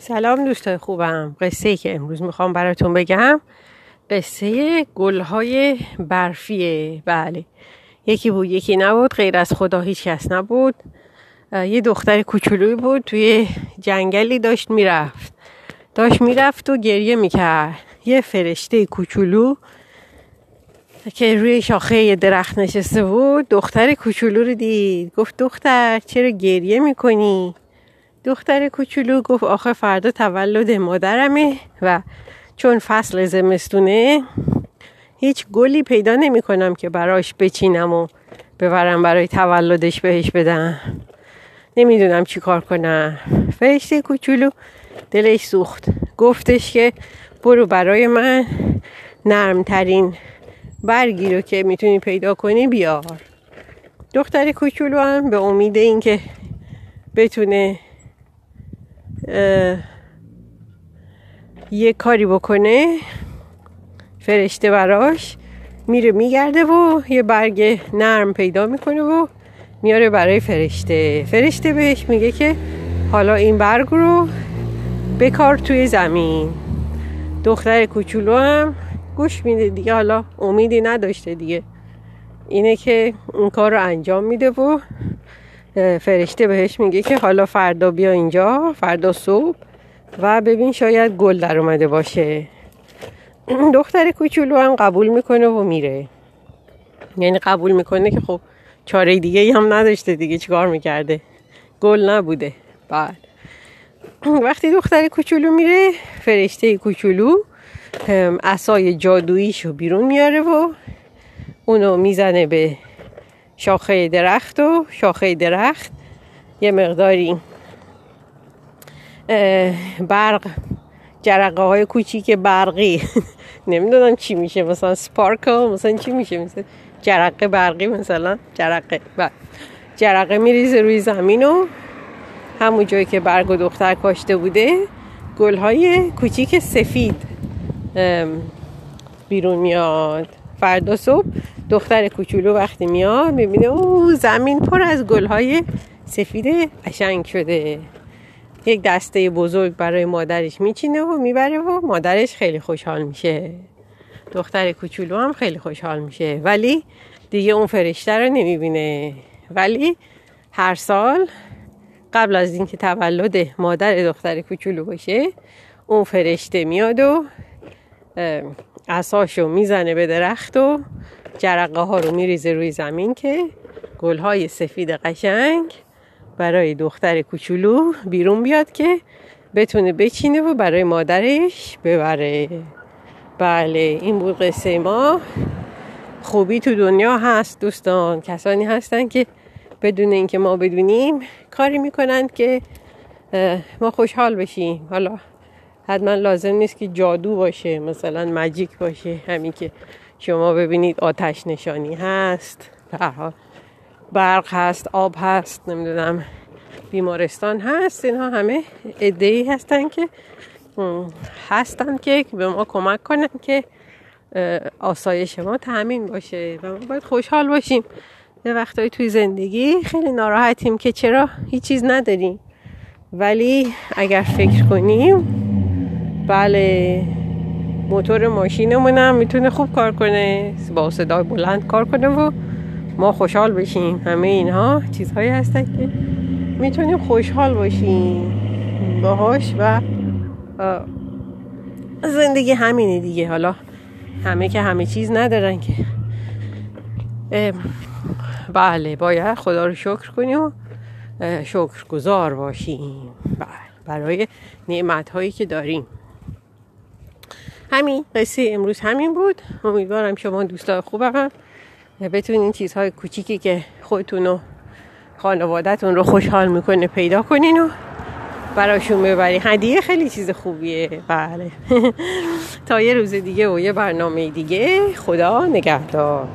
سلام دوستای خوبم. قصه ای که امروز می‌خوام براتون بگم قصه گلهای برفیه. بله. یکی بود یکی نبود غیر از خدا هیچ کس نبود. یه دختر کوچولوی بود توی جنگلی داشت می‌رفت. داشت می‌رفت و گریه می‌کرد. یه فرشته کوچولو که روی شاخه درخت نشسته بود دختر کوچولو رو دید. گفت دختر چرا گریه می‌کنی؟ دختر کوچولو گفت آخه فردا تولد مادرمه و چون فصل زمستونه هیچ گلی پیدا نمی کنم که براش بچینم و ببرم برای تولدش بهش بدم. نمی‌دونم چی کار کنم. فرشته کوچولو دلش سوخت. گفتش که برو برای من نرمترین برگی رو که می‌تونی پیدا کنی بیار. دختر کوچولو هم به امید اینکه بتونه یه کاری بکنه فرشته براش میره میگرده و یه برگ نرم پیدا می‌کنه و میاره برای فرشته. فرشته بهش میگه که حالا این برگ رو بکار توی زمین. دختر کوچولو هم گوش میده دیگه حالا امیدی نداشته دیگه. اینه که اون کار رو انجام میده و فرشته بهش میگه که حالا فردا بیا اینجا فردا صبح. و ببین شاید گل در اومده باشه. دختر کوچولو هم قبول می‌کنه و میره. یعنی قبول می‌کنه که خب چاره دیگه هم نداشته دیگه چیکار می‌کرده؟ گل نبوده. بعد. وقتی دختر کوچولو میره فرشته کوچولو اسای جادوییشو بیرون میاره و اونو می‌زنه به شاخه درخت و شاخه درخت. یه مقداری برق جرقه های کوچیک برقی. نمی‌دونم چی میشه. مثلا سپارکل مثلا چی میشه؟ مثلا جرقه برقی مثلا. جرقه بله. جرقه میریزه روی زمین و همون جایی که برگ و دختر کاشته بوده گل های کوچیک سفید بیرون میاد. فردا صبح دختر کوچولو وقتی میاد می‌بینه او زمین پر از گلهای سفید قشنگ شده. یک دسته بزرگ برای مادرش میچینه و می‌بره و مادرش خیلی خوشحال میشه. دختر کوچولو هم خیلی خوشحال میشه. ولی دیگه اون فرشته رو نمی‌بینه. ولی هر سال قبل از اینکه تولد مادر دختر کوچولو باشه اون فرشته میاد و اساشو می‌زنه به درخت و جرقه ها رو میریزه روی زمین که گل های سفید قشنگ برای دختر کوچولو بیرون بیاد که بتونه بچینه و برای مادرش ببره. بله این بود قصه ما. خوبی تو دنیا هست دوستان کسانی هستن که بدون اینکه ما بدونیم کاری می‌کنن که ما خوشحال بشیم. حالا حتما لازم نیست که جادو باشه مثلا مجیک باشه همین که شما ببینید آتش نشانی هست. حال. برق هست آب هست نمی‌دونم. بیمارستان هست اینها همه ادهی هستن که هستن که به ما کمک کنن که آسایش ما تامین باشه و ما باید خوشحال باشیم. یه وقتایی توی زندگی خیلی ناراحتیم که چرا هیچ چیز نداریم. ولی اگر فکر کنیم بله موتور ماشینمون هم می‌تونه خوب کار کنه با صدای بلند کار کنه و ما خوشحال بشیم. همه اینها چیزهایی هستن که می‌تونیم خوشحال باشیم باهاش و زندگی همینه دیگه. حالا همه که همه چیز ندارن که. بله باید خدا رو شکر کنیم و شکر گذار باشیم. بله برای نعمت هایی که داریم. همین قصه امروز همین بود. امیدوارم شما دوستای خوبم بتونین چیزهای کوچیکی که خودتون و خانوادهتون رو خوشحال می‌کنه پیدا کنین و براشون ببرین. هدیه خیلی چیز خوبیه. بله. تا یه روز دیگه و یه برنامه دیگه. خدا نگهدار.